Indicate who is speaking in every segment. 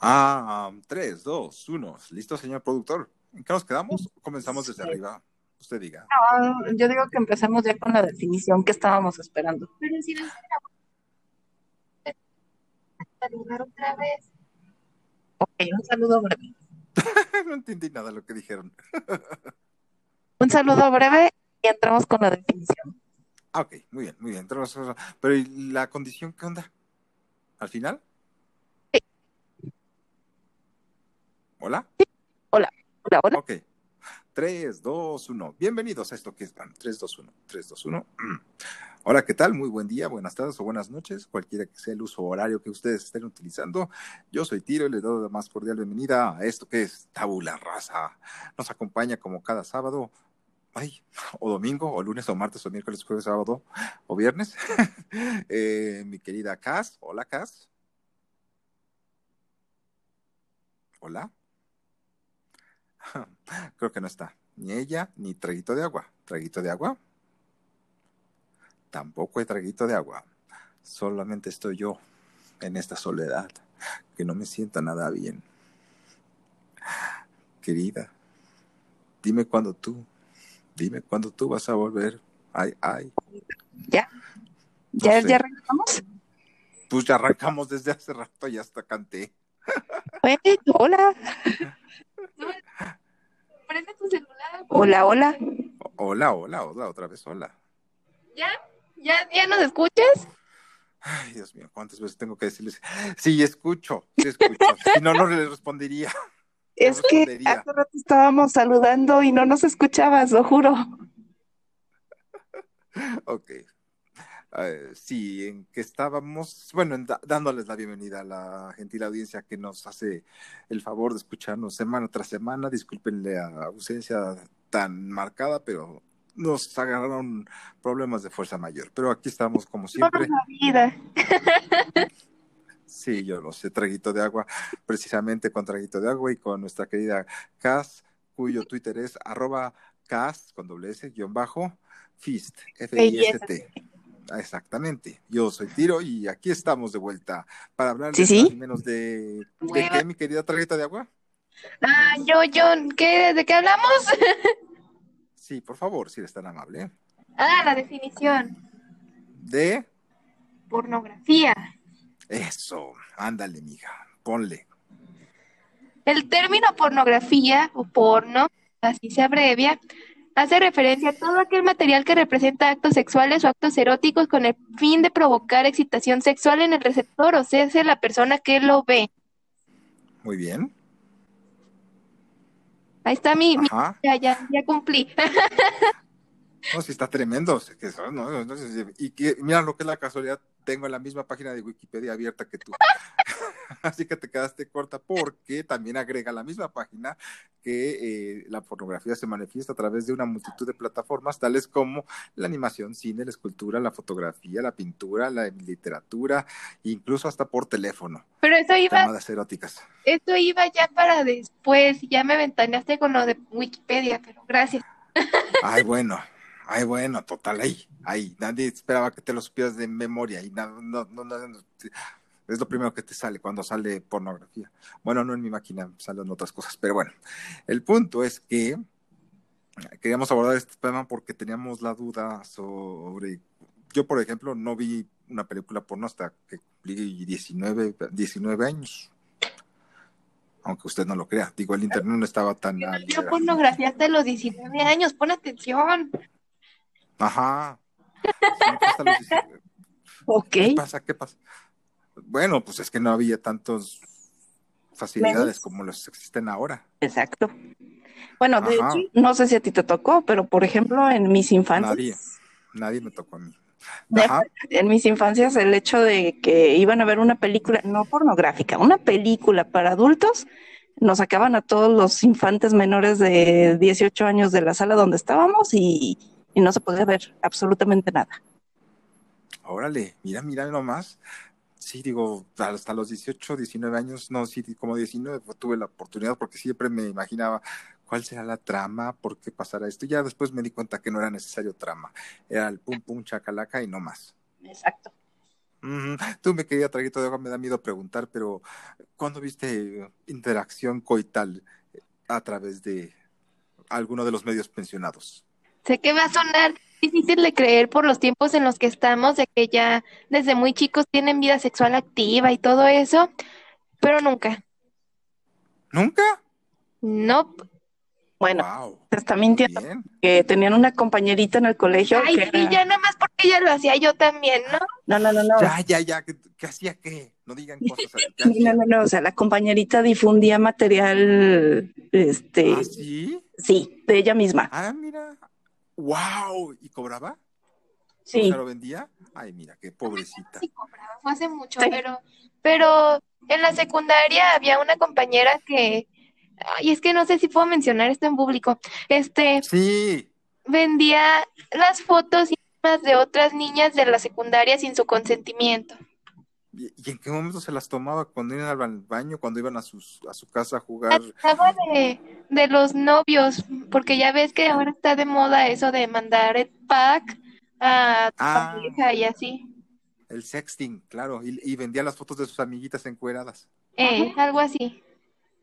Speaker 1: Ah, tres, dos, uno. ¿Listo, señor productor? ¿En qué nos quedamos? ¿Comenzamos desde
Speaker 2: Sí.
Speaker 1: arriba? Usted diga.
Speaker 2: Yo digo que empecemos ya con la definición que estábamos esperando.
Speaker 3: Pero si no se saludar otra vez.
Speaker 2: Ok, un saludo breve.
Speaker 1: no entendí nada de lo que dijeron.
Speaker 2: Un saludo breve y entramos con la definición.
Speaker 1: Ah, ok, muy bien, muy bien. Entonces, Pero ¿y la condición qué onda? ¿Al final? ¿Hola?
Speaker 2: Hola, hola.
Speaker 1: Ok. 3, 2, 1. Bienvenidos a esto que es 3, 2, 1. 3, 2, 1. Hola, ¿qué tal? Muy buen día, buenas tardes o buenas noches, cualquiera que sea el uso horario que ustedes estén utilizando. Yo soy Tiro y les doy la más cordial bienvenida a esto que es Tabula Raza. Nos acompaña como cada sábado, ay, o domingo, o lunes, o martes, o miércoles, jueves, sábado, o viernes. eh, mi querida Cas. Hola, Cas. Hola. Creo que no está. Ni ella, ni traguito de agua. ¿Traguito de agua? Tampoco hay traguito de agua. Solamente estoy yo en esta soledad, que no me sienta nada bien. Querida, dime cuándo tú, dime cuándo tú vas a volver. Ay, ay.
Speaker 2: ¿Ya?
Speaker 1: No
Speaker 2: ¿Ya,
Speaker 1: sé.
Speaker 2: ya arrancamos?
Speaker 1: Pues ya arrancamos desde hace rato y hasta canté.
Speaker 2: Hola,
Speaker 3: Prende tu celular.
Speaker 2: hola, hola.
Speaker 1: Hola, hola, hola, otra vez hola.
Speaker 3: ¿Ya? ¿Ya, ya nos escuchas?
Speaker 1: Ay, Dios mío, ¿cuántas veces tengo que decirles? Sí, escucho, sí, escucho. Si no, no les respondería.
Speaker 2: Es que
Speaker 1: respondería.
Speaker 2: hace rato estábamos saludando y no nos escuchabas, lo juro.
Speaker 1: Ok. Eh, sí, en que estábamos, bueno, en da- dándoles la bienvenida a la gentil audiencia que nos hace el favor de escucharnos semana tras semana. Discúlpenle la ausencia tan marcada, pero nos agarraron problemas de fuerza mayor. Pero aquí estamos como siempre.
Speaker 2: la vida.
Speaker 1: Sí, yo lo sé, traguito de agua, precisamente con traguito de agua y con nuestra querida Cas, cuyo Twitter es arroba Cas con doble S, guion bajo, Fist, F-I-S-T. Exactamente, yo soy Tiro y aquí estamos de vuelta para hablar
Speaker 2: Sí, sí.
Speaker 1: menos de, ¿de
Speaker 3: Hueva.
Speaker 1: qué, mi querida traguito de agua?
Speaker 3: Ah, yo, yo, ¿qué, ¿de qué hablamos?
Speaker 1: Sí, por favor, si eres tan amable.
Speaker 3: Ah, la definición.
Speaker 1: De
Speaker 3: Pornografía.
Speaker 1: eso, ándale, mija, ponle.
Speaker 3: El término pornografía o porno, así se abrevia, hace referencia a todo aquel material que representa actos sexuales o actos eróticos con el fin de provocar excitación sexual en el receptor, o sea, es la persona que lo ve.
Speaker 1: Muy bien,
Speaker 3: Ahí está mi, ya, ya, ya cumplí.
Speaker 1: No, sí está tremendo. que no, y que, mira lo que es la casualidad, tengo la misma página de Wikipedia abierta que tú. Así que te quedaste corta porque también agrega la misma página que eh, la pornografía se manifiesta a través de una multitud de plataformas, tales como la animación, cine, la escultura, la fotografía, la pintura, la literatura, incluso hasta por teléfono,
Speaker 3: Pero eso iba,
Speaker 1: llamadas eróticas.
Speaker 3: eso iba ya para después, ya me ventaneaste con lo de Wikipedia, pero gracias.
Speaker 1: Ay, bueno, ay, bueno, total, ahí, ahí. Nadie esperaba que te lo supieras de memoria y no, no, no, no, es lo primero que te sale cuando sale pornografía. Bueno, no en mi máquina, salen otras cosas, pero bueno, el punto es que queríamos abordar este tema porque teníamos la duda sobre, yo por ejemplo no vi una película porno hasta que cumplí 19, 19 años. Aunque usted no lo crea, digo, el internet no estaba tan...
Speaker 3: Yo
Speaker 1: al-
Speaker 3: pornografía hasta los 19 años, pon atención.
Speaker 1: Ajá. Sí, hasta los 19.
Speaker 2: Ok.
Speaker 1: ¿Qué pasa? ¿Qué pasa? Bueno, pues es que no había tantas facilidades como los existen ahora.
Speaker 2: Exacto. Bueno, de hecho, no sé si a ti te tocó, pero por ejemplo, en mis infancias,
Speaker 1: Nadie, nadie me tocó a mí. Ajá.
Speaker 2: en mis infancias, el hecho de que iban a ver una película, no pornográfica, una película para adultos, nos sacaban a todos los infantes menores de 18 años de la sala donde estábamos y, y no se podía ver absolutamente nada.
Speaker 1: Órale, mira, mira nomás. Sí, digo, hasta los 18, 19 años, no, sí, como 19 pues, tuve la oportunidad porque siempre me imaginaba cuál será la trama, por qué pasará esto. Y ya después me di cuenta que no era necesario trama, era el pum pum chacalaca y no más.
Speaker 2: Exacto.
Speaker 1: Ujú. Tú, mi querida Traguito de Agua, me da miedo preguntar, pero ¿cuándo viste interacción coital a través de alguno de los medios pensionados?
Speaker 3: Sé que va a sonar difícil de creer por los tiempos en los que estamos, de que ya desde muy chicos tienen vida sexual activa y todo eso, pero nunca.
Speaker 1: ¿Nunca?
Speaker 3: No.
Speaker 2: Bueno,
Speaker 1: Wow.
Speaker 2: te está mintiendo.
Speaker 1: bien.
Speaker 2: Que tenían una compañerita en el colegio
Speaker 3: Ay,
Speaker 2: que
Speaker 3: sí,
Speaker 2: era-
Speaker 3: ya nada más porque ella lo hacía yo también, ¿no?
Speaker 2: No, no, no, no.
Speaker 1: Ya, ya, ya. ¿Qué, qué hacía qué? No digan cosas. ¿qué
Speaker 2: No, no, no, o sea, la compañerita difundía material, este,
Speaker 1: ¿Ah, sí?
Speaker 2: sí, de ella misma.
Speaker 1: Ah, mira. Wow. ¿Y cobraba? O
Speaker 2: Sí,
Speaker 1: sea, lo vendía. Ay, mira, qué pobrecita.
Speaker 3: Sí cobraba, fue hace mucho,
Speaker 2: Sí.
Speaker 3: pero, pero en la secundaria había una compañera que, ay, es que no sé si puedo mencionar esto en público, este,
Speaker 1: Sí.
Speaker 3: vendía las fotos íntimas de otras niñas de la secundaria sin su consentimiento.
Speaker 1: ¿Y en qué momento se las tomaba? ¿Cuando iban al ba- baño? ¿Cuando iban a, sus, a su casa a jugar?
Speaker 3: Hablaba de, de los novios, porque ya ves que ahora está de moda eso de mandar el pack a tu
Speaker 1: Ah.
Speaker 3: pareja y así.
Speaker 1: El sexting, claro. Y, y vendía las fotos de sus amiguitas encueradas.
Speaker 3: Eh, algo así.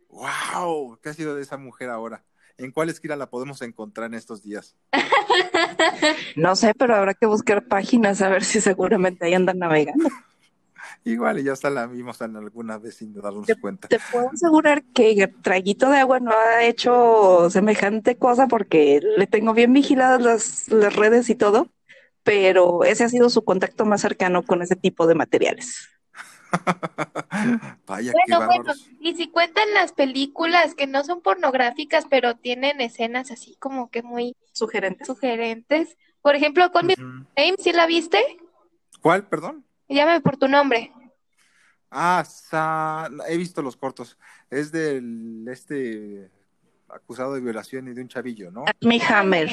Speaker 1: ¡Wow! ¿Qué ha sido de esa mujer ahora? ¿En cuál esquina la podemos encontrar en estos días?
Speaker 2: no sé, pero habrá que buscar páginas a ver si seguramente ahí andan navegando.
Speaker 1: Igual, y ya hasta la vimos en alguna vez sin darnos cuenta.
Speaker 2: Te puedo asegurar que Traguito de Agua no ha hecho semejante cosa porque le tengo bien vigiladas las, las redes y todo, pero ese ha sido su contacto más cercano con ese tipo de materiales.
Speaker 1: Vaya, qué
Speaker 3: Bueno, bueno, y si cuentan las películas que no son pornográficas, pero tienen escenas así como que muy
Speaker 2: Sugerentes.
Speaker 3: sugerentes. Por ejemplo, con mi name, ¿sí la viste?
Speaker 1: ¿Cuál, perdón?
Speaker 3: Llámame por tu nombre.
Speaker 1: Ah, Sa- he visto los cortos. Es del este acusado de violación y de un chavillo, ¿no?
Speaker 2: Mi Hammer.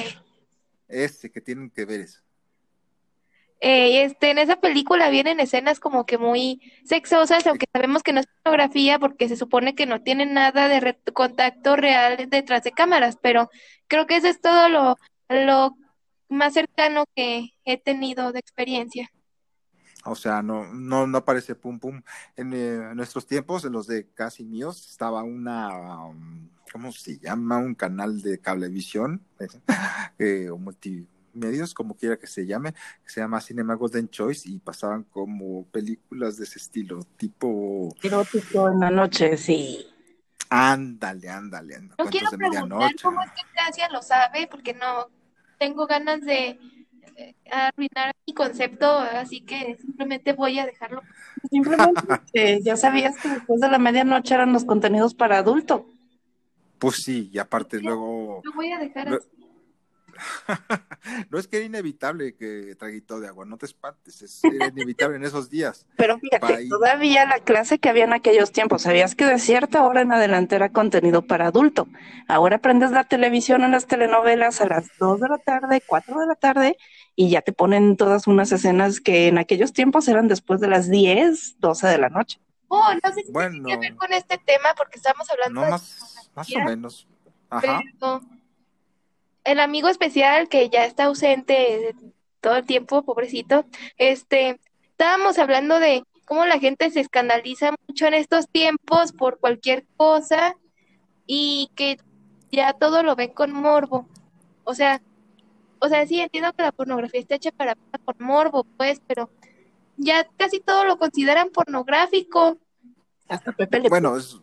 Speaker 1: Ese que tienen que ver eso.
Speaker 3: Eh, este, en esa película vienen escenas como que muy sexosas, aunque sabemos que no es pornografía porque se supone que no tienen nada de re- contacto real detrás de cámaras, pero creo que eso es todo lo, lo más cercano que he tenido de experiencia.
Speaker 1: O sea, no, no, no aparece pum pum. En, eh, en nuestros tiempos, en los de casi míos, estaba una, um, ¿cómo se llama? Un canal de cablevisión eh, o multimedios, como quiera que se llame, que se llama Cinema Golden Choice y pasaban como películas de ese estilo, tipo,
Speaker 2: Erótico en la noche, sí.
Speaker 1: ándale, ándale,
Speaker 3: No
Speaker 1: cuentos
Speaker 3: quiero preguntar cómo es que Gracia lo sabe, porque no tengo ganas de arruinar mi concepto, así que simplemente voy a dejarlo.
Speaker 2: Simplemente ya sabías que después de la medianoche eran los contenidos para adulto.
Speaker 1: Pues sí, y aparte luego,
Speaker 3: Lo voy a dejar
Speaker 1: Lo-
Speaker 3: así.
Speaker 1: no es que era inevitable que traguito de agua, no te espantes, es, era inevitable en esos días.
Speaker 2: Pero fíjate, todavía la clase que había en aquellos tiempos, sabías que de cierta hora en adelante era contenido para adulto. Ahora prendes la televisión en las telenovelas a las 2 de la tarde, 4 de la tarde, y ya te ponen todas unas escenas que en aquellos tiempos eran después de las 10, 12 de la noche.
Speaker 3: Oh, no sé si
Speaker 1: Bueno,
Speaker 3: tiene que ver con este tema, porque estamos hablando
Speaker 1: no
Speaker 3: de
Speaker 1: más, más o menos. Ajá.
Speaker 3: pero el amigo especial que ya está ausente todo el tiempo, pobrecito, este, estábamos hablando de cómo la gente se escandaliza mucho en estos tiempos por cualquier cosa y que ya todo lo ven con morbo. O sea, o sea, sí entiendo que la pornografía está hecha para por morbo, pues, pero ya casi todo lo consideran pornográfico.
Speaker 2: Hasta Pepe le
Speaker 1: Bueno, es,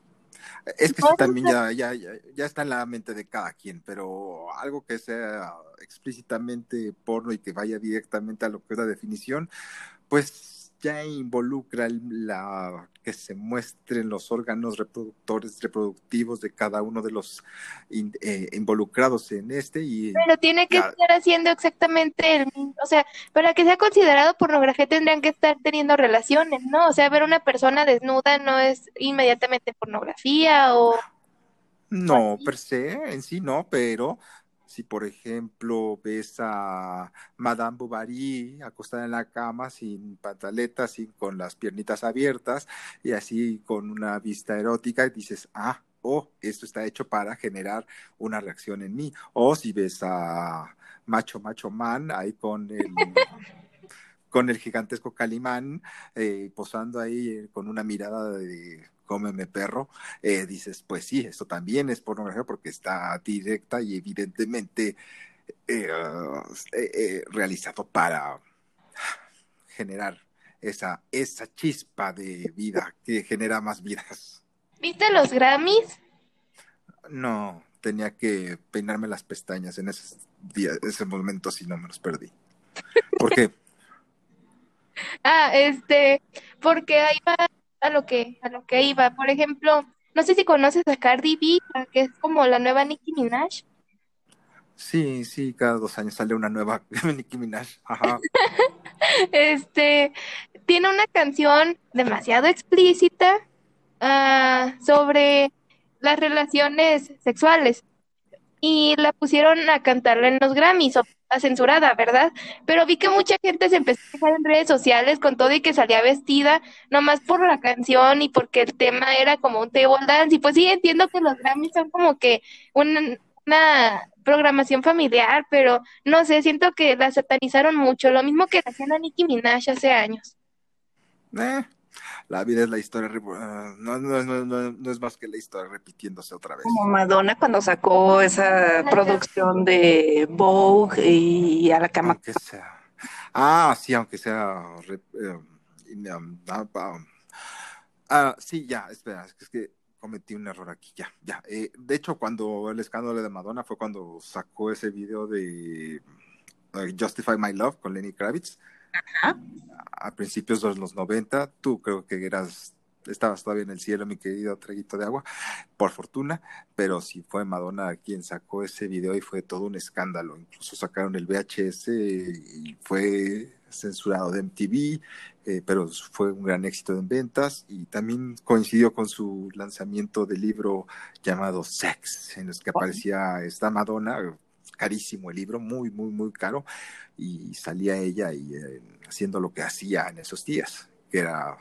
Speaker 1: es que también ya, ya, ya está en la mente de cada quien, pero algo que sea explícitamente porno y que vaya directamente a lo que es la definición, pues ya involucra la que se muestren los órganos reproductores, reproductivos de cada uno de los in- eh, involucrados en este y
Speaker 3: Pero tiene que estar haciendo exactamente el mismo, o sea, para que sea considerado pornografía tendrían que estar teniendo relaciones, ¿no? O sea, ver una persona desnuda no es inmediatamente pornografía o
Speaker 1: No, per se, en sí no, pero si por ejemplo ves a Madame Bovary acostada en la cama sin pantaletas, sin con las piernitas abiertas y así con una vista erótica y dices, ah, oh, esto está hecho para generar una reacción en mí. O si ves a Macho Macho Man ahí con el con el gigantesco Calimán, eh, posando ahí eh, con una mirada de cómeme perro, eh, dices, pues sí, esto también es pornografía porque está directa y evidentemente realizado para generar esa, esa chispa de vida que genera más vidas.
Speaker 3: ¿Viste los Grammys?
Speaker 1: No, tenía que peinarme las pestañas en ese día, ese momento si no me los perdí. ¿Por qué?
Speaker 3: ah, este, porque ahí va a lo que, a lo que iba. Por ejemplo, no sé si conoces a Cardi B, que es como la nueva Nicki Minaj.
Speaker 1: Sí, sí, cada dos años sale una nueva Nicki Minaj. Ajá.
Speaker 3: este, tiene una canción demasiado explícita uh, sobre las relaciones sexuales y la pusieron a cantarla en los Grammys, censurada, ¿verdad? Pero vi que mucha gente se empezó a dejar en redes sociales con todo y que salía vestida, nomás por la canción y porque el tema era como un table dance. Y pues sí, entiendo que los Grammys son como que una, una programación familiar, pero no sé, siento que la satanizaron mucho, lo mismo que hacían a Nicki Minaj hace años.
Speaker 1: Eh, la vida es la historia, uh, no, no, no, no, es más que la historia repitiéndose otra vez.
Speaker 2: Como Madonna cuando sacó esa producción de Vogue y a la cama.
Speaker 1: Aunque sea. Ah, sí, aunque sea. Uh, um, ah, sí, ya, espera, es que cometí un error aquí, ya, ya. Eh, de hecho, cuando el escándalo de Madonna fue cuando sacó ese video de uh, Justify My Love con Lenny Kravitz a principios de los 90, tú creo que eras, estabas todavía en el cielo, mi querido traguito de agua, por fortuna, pero sí fue Madonna quien sacó ese video y fue todo un escándalo. Incluso sacaron el VHS y fue censurado de MTV, eh, pero fue un gran éxito en ventas y también coincidió con su lanzamiento del libro llamado Sex, en el que aparecía esta Madonna carísimo el libro, muy, muy, muy caro, y salía ella y, eh, haciendo lo que hacía en esos días, que era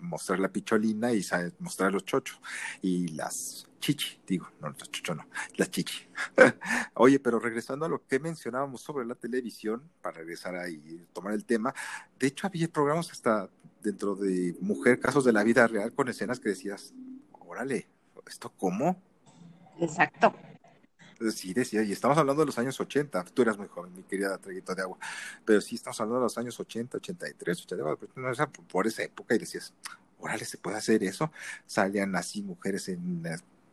Speaker 1: mostrar la picholina y mostrar los chochos y las chichi, digo, no, los chochos no, las chichi. Oye, pero regresando a lo que mencionábamos sobre la televisión, para regresar ahí tomar el tema, de hecho había programas hasta dentro de Mujer, casos de la vida real, con escenas que decías, órale, ¿esto cómo?
Speaker 2: Exacto.
Speaker 1: Sí, decía, y estamos hablando de los años 80, tú eras muy joven, mi querida Traguito de Agua, pero sí estamos hablando de los años 80, 83, 84, por esa época y decías, órale, ¿se puede hacer eso? Salían así mujeres en,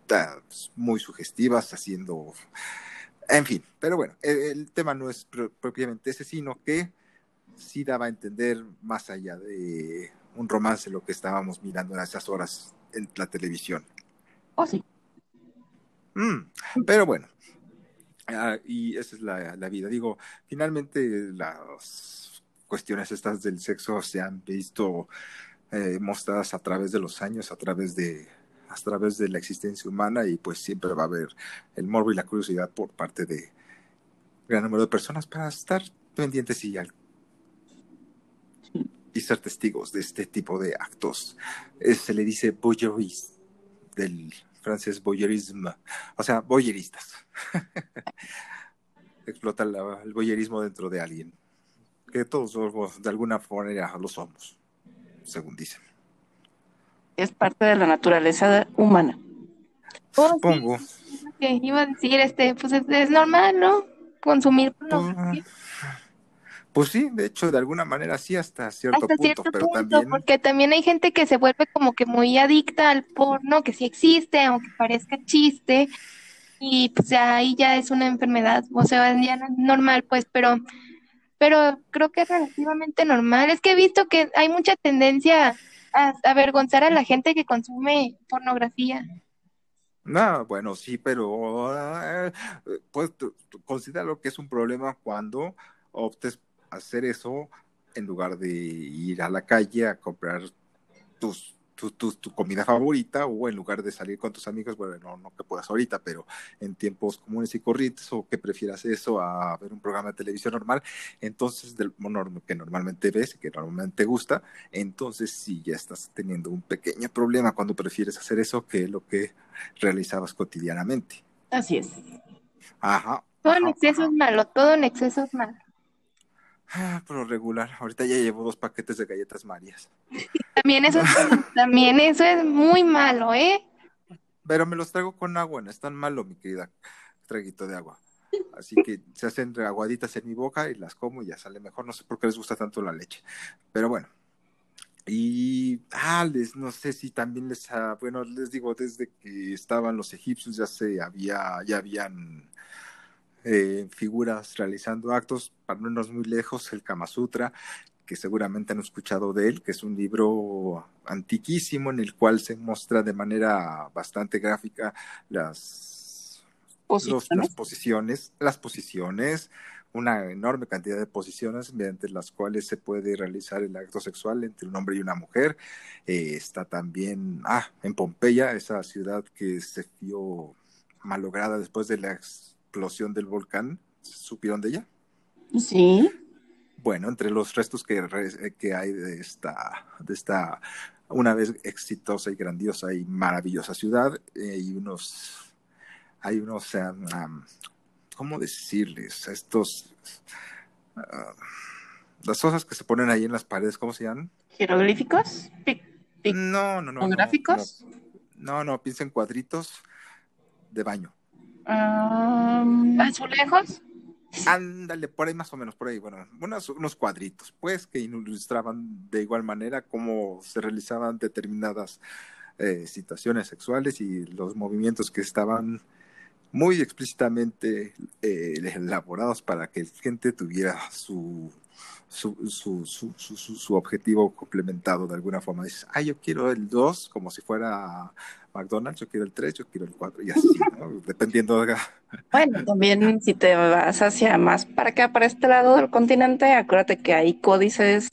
Speaker 1: pues, muy sugestivas haciendo, en fin, pero bueno, el, tema no es propiamente ese, sino que sí daba a entender más allá de un romance lo que estábamos mirando en esas horas en la televisión.
Speaker 2: Oh, sí.
Speaker 1: Mm, pero bueno, Ah, y esa es la, vida. Digo, finalmente las cuestiones estas del sexo se han visto eh, mostradas a través de los años, a través de a través de la existencia humana y pues siempre va a haber el morbo y la curiosidad por parte de gran número de personas para estar pendientes y, y ser testigos de este tipo de actos. se le dice voyeurisme del francés voyeurisme, o sea, voyeuristas. Explota el voyerismo dentro de alguien, que todos de alguna manera lo somos, según dicen.
Speaker 2: Es parte de la naturaleza humana.
Speaker 3: Oh, Supongo. iba a decir, este, pues es, normal, ¿no? Consumir
Speaker 1: pues, pues sí, de hecho, de alguna manera sí, hasta cierto punto, pero también...
Speaker 3: Porque también hay gente que se vuelve como que muy adicta al porno, que sí existe, aunque parezca chiste, y pues ahí ya es una enfermedad, o sea, ya no es normal, pues, pero, pero creo que es relativamente normal. Es que he visto que hay mucha tendencia a avergonzar a la gente que consume pornografía.
Speaker 1: No, bueno, sí, pero eh, pues considera lo que es un problema cuando optes hacer eso en lugar de ir a la calle a comprar tus, tu, tu, comida favorita o en lugar de salir con tus amigos, bueno, no, no que puedas ahorita, pero en tiempos comunes y corrientes o que prefieras eso a ver un programa de televisión normal, entonces del que normalmente ves y que normalmente te gusta, entonces sí ya estás teniendo un pequeño problema cuando prefieres hacer eso que lo que realizabas cotidianamente.
Speaker 2: Así es.
Speaker 1: Ajá.
Speaker 3: Todo en exceso es malo, todo en exceso es malo.
Speaker 1: Ah, pero regular. Ahorita ya llevo dos paquetes de galletas Marías.
Speaker 3: También eso, es- también eso es muy malo, ¿eh?
Speaker 1: Pero me los traigo con agua, no es tan malo, mi querida traguito de agua. Así que se hacen aguaditas en mi boca y las como y ya sale mejor. No sé por qué les gusta tanto la leche. Pero bueno. Y, ah, les, no sé si también les, ah, bueno, les digo, desde que estaban los egipcios ya se había, ya habían eh, figuras realizando actos, para no irnos muy lejos, el Kama Sutra, que seguramente han escuchado de él, que es un libro antiquísimo en el cual se muestra de manera bastante gráfica las, los-
Speaker 2: Posiciones.
Speaker 1: las posiciones, las posiciones, una enorme cantidad de posiciones mediante las cuales se puede realizar el acto sexual entre un hombre y una mujer. Eh, está también, ah, en Pompeya, esa ciudad que se vio malograda después de la explosión del volcán. ¿Supieron de ella?
Speaker 2: Sí.
Speaker 1: Bueno, entre los restos que, re- que hay de esta, de esta una vez exitosa y grandiosa y maravillosa ciudad, eh, hay unos, hay unos, um, um, ¿cómo decirles? Estos, ah, las cosas que se ponen ahí en las paredes, ¿cómo se llaman?
Speaker 2: Jeroglíficos. Pic- Pic-
Speaker 1: No, no, no. no,
Speaker 2: ¿Gráficos?
Speaker 1: No, no, no, piensa en cuadritos de baño.
Speaker 2: Am,
Speaker 3: Azulejos.
Speaker 1: Ándale, por ahí más o menos, por ahí, bueno, unos, unos cuadritos, pues, que ilustraban de igual manera cómo se realizaban determinadas eh, situaciones sexuales y los movimientos que estaban muy explícitamente eh, elaborados para que la gente tuviera su, su, su, su, su, su- su objetivo complementado de alguna forma. Dices, ah, yo quiero el 2 como si fuera McDonald's, yo quiero el 3, yo quiero el 4 y así, ¿no? dependiendo de...
Speaker 2: Bueno, también si te vas hacia más para acá, para este lado del continente, acuérdate que hay códices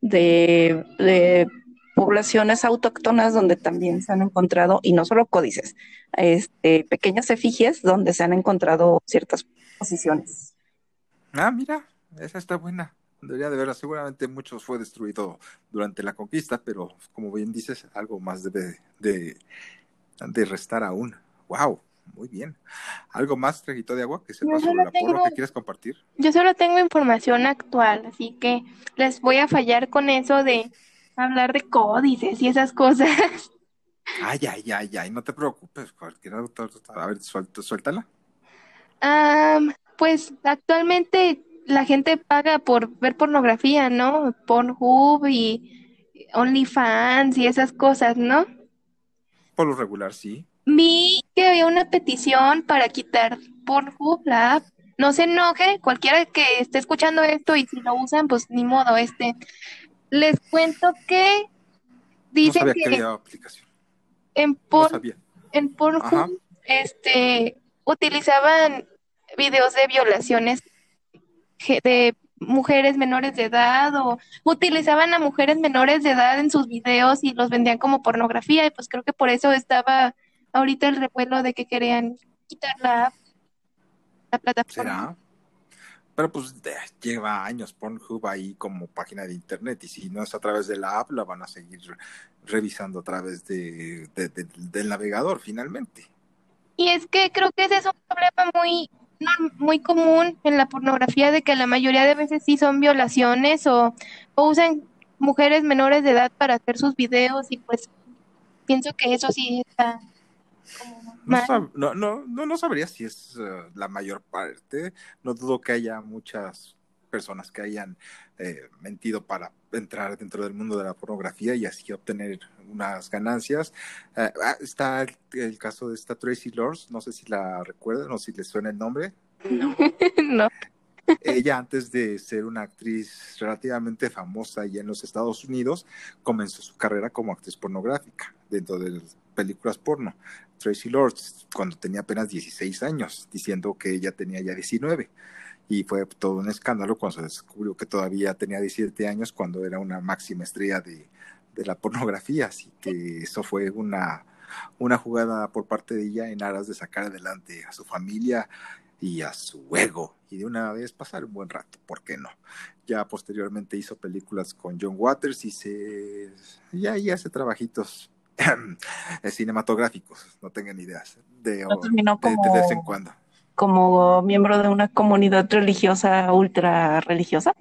Speaker 2: de, de poblaciones autóctonas donde también se han encontrado, y no solo códices, este, pequeñas efigies donde se han encontrado ciertas posiciones.
Speaker 1: Ah, mira, esa está buena. Debería de verla. Seguramente muchos fue destruido durante la conquista, pero como bien dices, algo más debe de, de restar aún. Wow, muy bien. ¿Algo más, traguito de agua, que sepas sobre la
Speaker 3: tengo-
Speaker 1: que quieres compartir?
Speaker 3: Yo solo tengo información actual, así que les voy a fallar con eso de hablar de códices y esas cosas.
Speaker 1: Ay, ay, ay, ay, no te preocupes. Cualquier autor, a ver, suéltala.
Speaker 3: Pues actualmente la gente paga por ver pornografía, ¿no? Pornhub y OnlyFans y esas cosas, ¿no?
Speaker 1: Por lo regular, sí.
Speaker 3: Vi que había una petición para quitar Pornhub, la app. No se enoje, cualquiera que esté escuchando esto y si lo usan, pues ni modo, este. Les cuento que
Speaker 1: No
Speaker 3: dicen
Speaker 1: sabía que
Speaker 3: que
Speaker 1: había aplicación.
Speaker 3: en
Speaker 1: No
Speaker 3: Porn,
Speaker 1: sabía.
Speaker 3: en Pornhub,
Speaker 1: Ajá.
Speaker 3: este, utilizaban videos de violaciones de mujeres menores de edad o utilizaban a mujeres menores de edad en sus videos y los vendían como pornografía y pues creo que por eso estaba ahorita el revuelo de que querían quitar la la plataforma.
Speaker 1: ¿Será? Pero pues lleva años Pornhub ahí como página de internet y si no es a través de la app la van a seguir revisando a través de, de- de- del navegador finalmente.
Speaker 3: Y es que creo que ese es un problema muy, muy común en la pornografía, de que la mayoría de veces sí son violaciones o, o usan mujeres menores de edad para hacer sus videos y pues pienso que eso sí está como
Speaker 1: No,
Speaker 3: mal.
Speaker 1: sab- no, no, no, no sabría si es eh, la mayor parte. No dudo que haya muchas personas que hayan eh, mentido para entrar dentro del mundo de la pornografía y así obtener unas ganancias. Eh, ah, está el, el caso de esta Tracy Lords, no sé si la recuerdan o si les suena el nombre.
Speaker 3: No.
Speaker 1: Ella, antes de ser una actriz relativamente famosa allá en los Estados Unidos, comenzó su carrera como actriz pornográfica dentro de las películas porno. Tracy Lords, cuando tenía apenas 16 años, diciendo que ella tenía ya 19. Y fue todo un escándalo cuando se descubrió que todavía tenía 17 años, cuando era una máxima estrella de, de la pornografía. Así que eso fue una, una jugada por parte de ella en aras de sacar adelante a su familia y a su ego y de una vez pasar un buen rato, ¿por qué no? Ya posteriormente hizo películas con John Waters y se ya ahí hace trabajitos cinematográficos, no tengan ideas, de,
Speaker 2: No
Speaker 1: de, de
Speaker 2: como-
Speaker 1: vez en cuando.
Speaker 2: Como miembro de una comunidad religiosa ultra religiosa.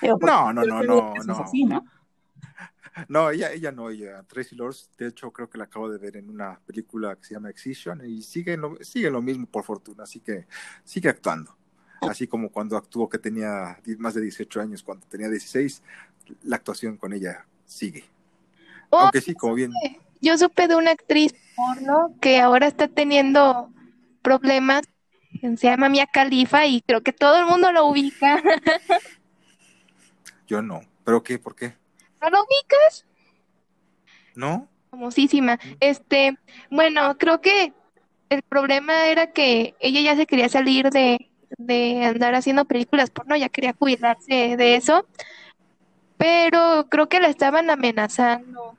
Speaker 2: Digo,
Speaker 1: No, no, no, no, no.
Speaker 2: así, ¿no?
Speaker 1: No, ella, ella no, ella, Tracy Lords, de hecho creo que la acabo de ver en una película que se llama Excision y sigue lo, sigue lo mismo por fortuna, así que sigue actuando. Así como cuando actuó que tenía más de 18 años, cuando tenía 16, la actuación con ella sigue.
Speaker 3: Oh,
Speaker 1: Aunque sí, como bien,
Speaker 3: yo supe de una actriz porno que ahora está teniendo problemas. Se llama Mia Khalifa y creo que todo el mundo lo ubica.
Speaker 1: yo no. ¿Pero qué? ¿Por qué?
Speaker 3: ¿No lo ubicas?
Speaker 1: ¿No?
Speaker 3: Famosísima. Este, bueno, creo que el problema era que ella ya se quería salir de, de andar haciendo películas porno, ya quería jubilarse de eso, pero creo que la estaban amenazando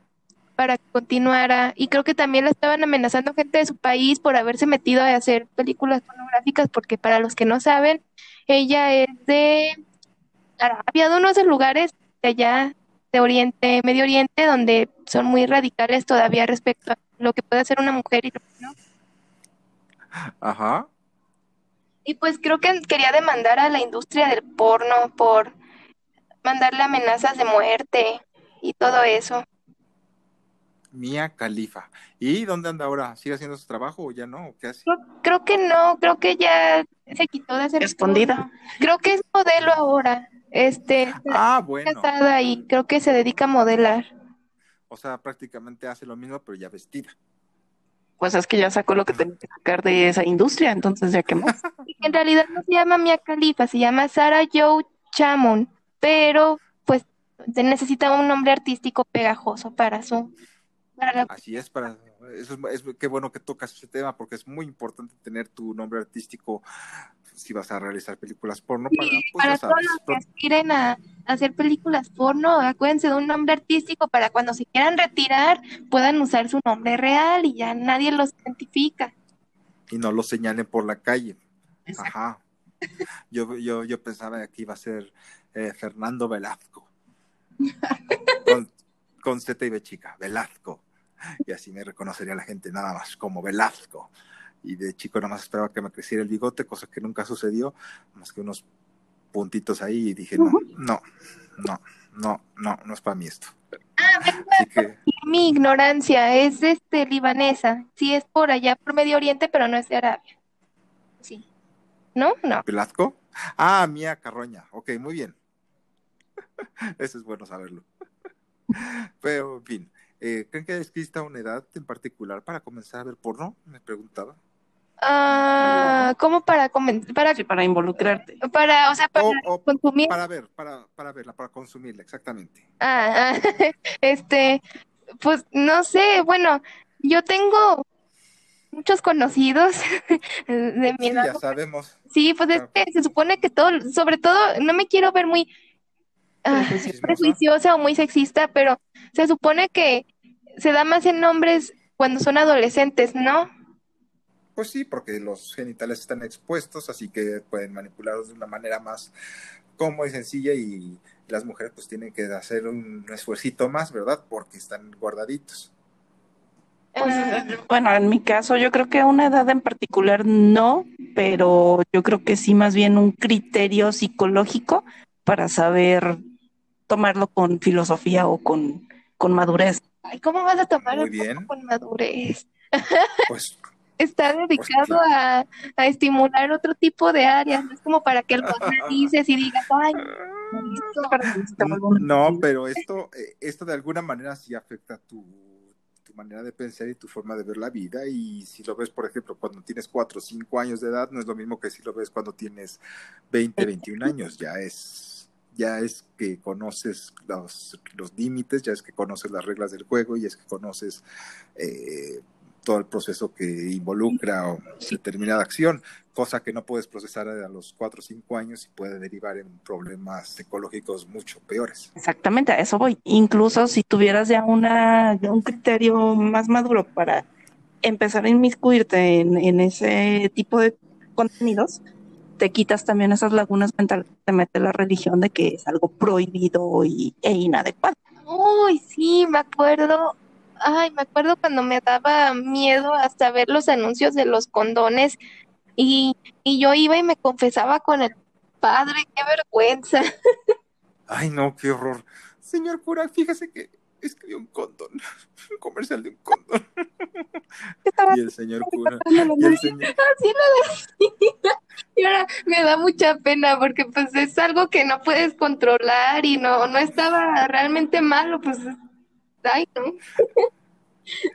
Speaker 3: para que continuara y creo que también la estaban amenazando gente de su país por haberse metido a hacer películas pornográficas, porque para los que no saben, ella es de Arabia, de uno de esos lugares de allá de Oriente, Medio Oriente, donde son muy radicales todavía respecto a lo que puede hacer una mujer y lo que no.
Speaker 1: Ajá.
Speaker 3: Y pues creo que quería demandar a la industria del porno por mandarle amenazas de muerte y todo eso.
Speaker 1: Mía Califa. ¿Y dónde anda ahora? ¿Sigue haciendo su trabajo o ya no? ¿O ¿Qué hace?
Speaker 3: Creo, creo que no, creo que ya se quitó de hacer
Speaker 2: Escondida.
Speaker 3: porno. Creo que es modelo ahora. Este,
Speaker 1: Ah, bueno.
Speaker 3: casada y creo que se dedica a modelar.
Speaker 1: O sea, prácticamente hace lo mismo, pero ya vestida.
Speaker 2: Pues es que ya sacó lo que tenía que sacar de esa industria, entonces ya qué más.
Speaker 3: En realidad no se llama Mia Khalifa, se llama Sarah Joe Chamon, pero pues se necesita un nombre artístico pegajoso para su
Speaker 1: Así es, para eso es, es- qué bueno que tocas ese tema porque es muy importante tener tu nombre artístico si vas a realizar películas porno para,
Speaker 3: y
Speaker 1: pues
Speaker 3: para todos
Speaker 1: sabes,
Speaker 3: los que aspiren a, a hacer películas porno, acuérdense de un nombre artístico para cuando se quieran retirar puedan usar su nombre real y ya nadie los identifica.
Speaker 1: y no lo señalen por la calle. Ajá. Yo, yo, yo pensaba que iba a ser eh, Fernando Velasco. Con, con Z y B chica, Velasco. Y así me reconocería la gente nada más como Velasco. Y de chico nada más esperaba que me creciera el bigote, cosa que nunca sucedió, más que unos puntitos ahí y dije, no, no, no, no, no, no es para mí esto. Así que,
Speaker 3: Mi ignorancia es este libanesa, sí es por allá por Medio Oriente, pero no es de Arabia. Sí. ¿No? No.
Speaker 1: ¿Velasco? Ah, Mía Carroña. Ok, muy bien. Eso es bueno saberlo. Pero, en fin, eh, ¿creen que exista una edad en particular para comenzar a ver porno? Me preguntaba.
Speaker 3: Ah, ¿cómo para comen- para
Speaker 2: Sí, para involucrarte.
Speaker 3: para, o sea, para
Speaker 1: O, o
Speaker 3: consumir?
Speaker 1: para ver, para, para verla, para consumirla, exactamente.
Speaker 3: Ah, ah, este, pues no sé, bueno, yo tengo muchos conocidos de mi
Speaker 1: Sí,
Speaker 3: edad.
Speaker 1: ya sabemos.
Speaker 3: Sí, pues es
Speaker 1: Claro.
Speaker 3: que se supone que todo, sobre todo, no me quiero ver muy ah, prejuiciosa o muy sexista, pero se supone que se da más en hombres cuando son adolescentes, ¿no?
Speaker 1: Pues sí, porque los genitales están expuestos, así que pueden manipularlos de una manera más cómoda y sencilla y las mujeres pues tienen que hacer un esfuercito más, ¿verdad? Porque están guardaditos.
Speaker 2: Pues,
Speaker 3: Ah,
Speaker 2: bueno, en mi caso yo creo que una edad en particular no, pero yo creo que sí más bien un criterio psicológico para saber tomarlo con filosofía o con, con madurez.
Speaker 3: ay, ¿cómo vas a tomar
Speaker 1: Muy bien.
Speaker 3: con madurez?
Speaker 1: Pues
Speaker 3: Está dedicado a, a estimular otro tipo de áreas, no es como para que lo analices y digas, ay,
Speaker 1: No, pero esto, eh, esto de alguna manera sí afecta tu, tu manera de pensar y tu forma de ver la vida. Y si lo ves, por ejemplo, cuando tienes 4 o 5 años de edad, no es lo mismo que si lo ves cuando tienes 20, 21 años. Ya es, ya es que conoces los, los límites, ya es que conoces las reglas del juego y es que conoces eh, todo el proceso que involucra o determinada acción, cosa que no puedes procesar a los 4 o 5 años y puede derivar en problemas psicológicos mucho peores.
Speaker 2: Exactamente, a eso voy. Incluso si tuvieras ya una, un criterio más maduro para empezar a inmiscuirte en, en ese tipo de contenidos, te quitas también esas lagunas mentales que te mete la religión de que es algo prohibido y, e inadecuado.
Speaker 3: Uy, sí, me acuerdo. Ay, me acuerdo cuando me daba miedo hasta ver los anuncios de los condones y, y yo iba y me confesaba con el padre, qué vergüenza.
Speaker 1: Ay, no, qué horror. Señor cura, fíjese que escribió un condón, un comercial de un condón. y el señor cura, y el señor...
Speaker 3: Así lo decía. Y ahora me da mucha pena porque pues es algo que no puedes controlar y no, no estaba realmente malo, pues, ay, ¿no?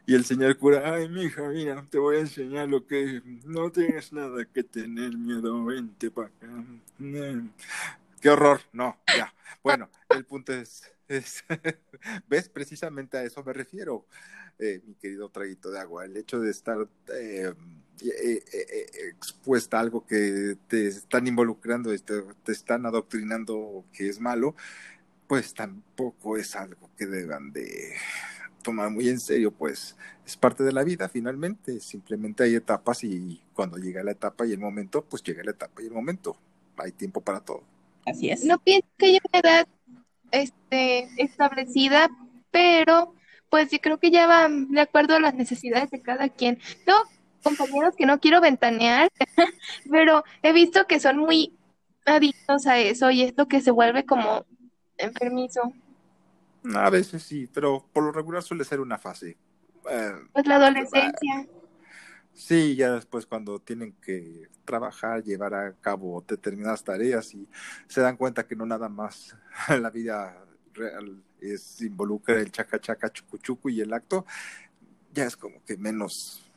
Speaker 1: Y el señor cura, ay, mija, mira, te voy a enseñar lo que. No tienes nada que tener miedo, vente para acá. Qué horror, no, ya. Bueno, el punto es, es ¿ves? Precisamente a eso me refiero, eh, mi querido traguito de agua. El hecho de estar eh, eh, eh, expuesta a algo que te están involucrando, te, te están adoctrinando que es malo, pues tampoco es algo que deban de tomar muy en serio, pues es parte de la vida finalmente, simplemente hay etapas y cuando llega la etapa y el momento, pues llega la etapa y el momento, hay tiempo para todo.
Speaker 2: Así es.
Speaker 3: No pienso que haya una edad este, establecida, pero pues yo creo que ya va de acuerdo a las necesidades de cada quien. No, compañeros que no quiero ventanear, pero he visto que son muy adictos a eso y esto que se vuelve como enfermizo.
Speaker 1: A veces sí, pero por lo regular suele ser una fase. Eh,
Speaker 3: Pues la adolescencia.
Speaker 1: Sí, ya después cuando tienen que trabajar, llevar a cabo determinadas tareas y se dan cuenta que no nada más la vida real es involucra el chaca chaca chucu chucu y el acto, ya es como que menos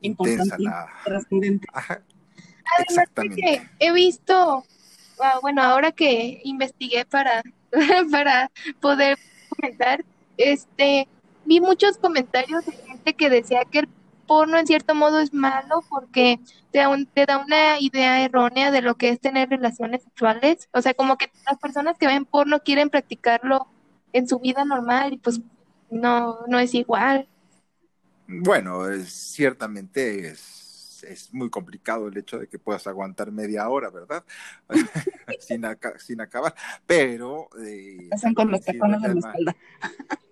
Speaker 1: intensa
Speaker 2: Importante,
Speaker 1: la...
Speaker 2: trascendente.
Speaker 1: Ajá,
Speaker 3: Además de que he visto, ah, bueno, ahora que investigué para, para poder comentar, este, vi muchos comentarios de gente que decía que el porno en cierto modo es malo porque te da, un- te da una idea errónea de lo que es tener relaciones sexuales. O sea, como que las personas que ven porno quieren practicarlo en su vida normal y pues no, no es igual.
Speaker 1: Bueno, es- ciertamente es, es muy complicado el hecho de que puedas aguantar media hora, ¿verdad? sin, aca- sin acabar, pero... eh,
Speaker 2: Hacen con los tacones en la espalda.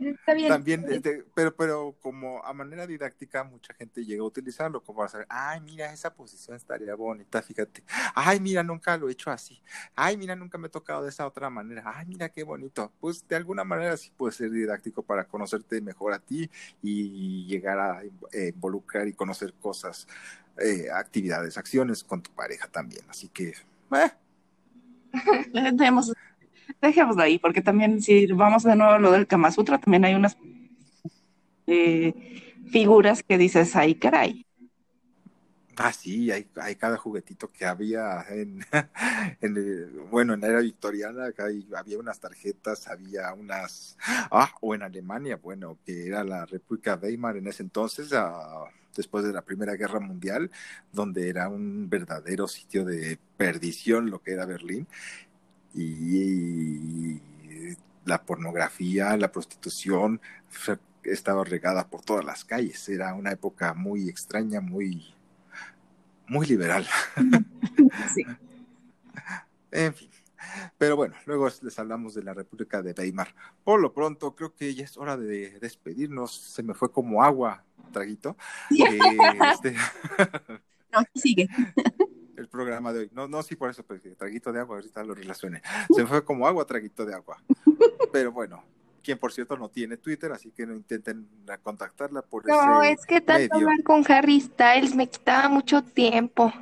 Speaker 3: Está bien.
Speaker 1: También, este, pero, pero como a manera didáctica, mucha gente llega a utilizarlo como para saber, ay, mira, esa posición estaría bonita, fíjate. Ay, mira, nunca lo he hecho así. Ay, mira, nunca me he tocado de esa otra manera. Ay, mira, qué bonito. Pues de alguna manera sí puede ser didáctico para conocerte mejor a ti y llegar a eh, involucrar y conocer cosas, eh, actividades, acciones con tu pareja también. Así que, eh,
Speaker 2: Dejemos, dejémoslo ahí, porque también si vamos de nuevo a lo del Kama Sutra, también hay unas eh, figuras que dices, ay, caray.
Speaker 1: Ah, sí, hay, hay cada juguetito que había en, en bueno, en la era victoriana, había unas tarjetas, había unas, ah, o en Alemania, bueno, que era la República Weimar en ese entonces, ah, después de la Primera Guerra Mundial, donde era un verdadero sitio de perdición lo que era Berlín, y, la pornografía, la prostitución, estaba regada por todas las calles, era una época muy extraña, muy muy liberal.
Speaker 2: Sí.
Speaker 1: En fin. Pero bueno, luego les hablamos de la República de Weimar. Por lo pronto, creo que ya es hora de despedirnos. Se me fue como agua, traguito. Eh, este,
Speaker 2: No, sigue.
Speaker 1: Programa de hoy. No, no, sí, por eso, porque traguito de agua, ahorita lo relacioné. Se fue como agua, traguito de agua. Pero bueno, quien por cierto no tiene Twitter, así que no intenten contactarla por
Speaker 3: No,
Speaker 1: ese
Speaker 3: es que tanto
Speaker 1: medio.
Speaker 3: hablar con Harry Styles me quitaba mucho tiempo.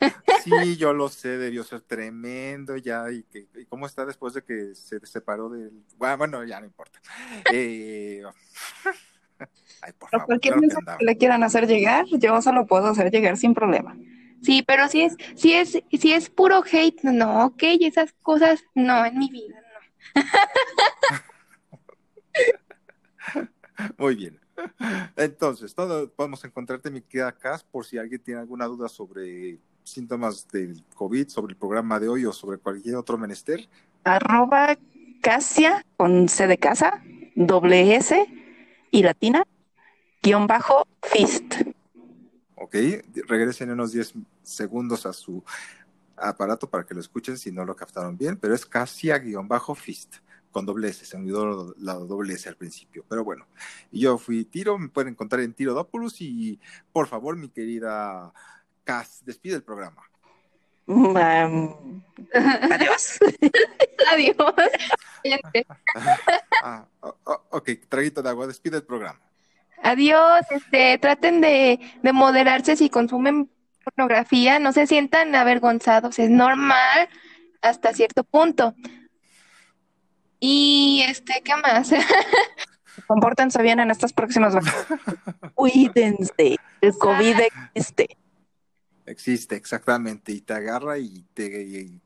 Speaker 1: Sí, yo lo sé, debió ser tremendo ya. ¿Y, que, y cómo está después de que se separó del... Bueno, ya no importa. Eh... Ay, por favor,
Speaker 2: cualquier
Speaker 1: claro que
Speaker 2: mensaje que le quieran hacer llegar, yo se lo puedo hacer llegar sin problema.
Speaker 3: Sí, pero si es, si es, si es puro hate, no, ok, esas cosas, no, en mi vida, no.
Speaker 1: Muy bien. Entonces, todo podemos encontrarte, mi querida Cas, por si alguien tiene alguna duda sobre síntomas del COVID, sobre el programa de hoy o sobre cualquier otro menester.
Speaker 2: Arroba Casia con C de casa, doble S y latina, guion bajo fist.
Speaker 1: Ok, regresen unos 10 segundos a su aparato para que lo escuchen si no lo captaron bien, pero es Casia-Fist con doble S, se me olvidó la doble S al principio, pero bueno, yo fui Tiro, me pueden encontrar en Tiro Dopoulos y por favor, mi querida Cas, despide el programa.
Speaker 2: Um, adiós.
Speaker 3: Adiós.
Speaker 1: Ah, ok, traguito de agua, despide el programa.
Speaker 3: Adiós. Este, traten de, de moderarse si consumen pornografía, no se sientan avergonzados, es normal hasta cierto punto. Y este, ¿qué más?
Speaker 2: Compórtense bien en estas próximas vacaciones. Cuídense. El COVID existe.
Speaker 1: Existe, exactamente, y te agarra y te, y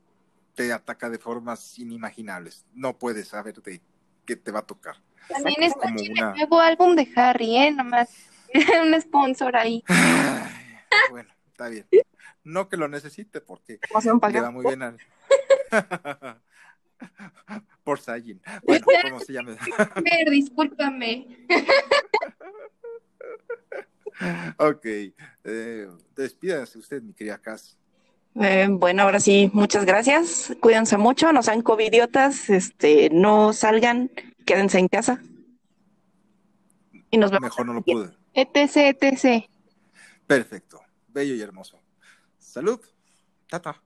Speaker 1: te ataca de formas inimaginables. No puedes saber de qué te va a tocar.
Speaker 3: También escuchen
Speaker 1: una-
Speaker 3: el nuevo álbum de Harry, ¿eh? Nomás un sponsor ahí.
Speaker 1: Ay, bueno, está bien. No que lo necesite porque le va muy bien al... Por Sajin. Bueno, ¿cómo se llama?
Speaker 3: Ver, discúlpame.
Speaker 1: ok, eh, despídase usted, mi querida Cass.
Speaker 2: Eh, bueno, ahora sí, muchas gracias. Cuídense mucho, no sean covidiotas, este, no salgan, quédense en casa. Y nos vemos.
Speaker 1: Mejor no lo pude.
Speaker 3: etc, etc.
Speaker 1: Perfecto, bello y hermoso. Salud. Tata.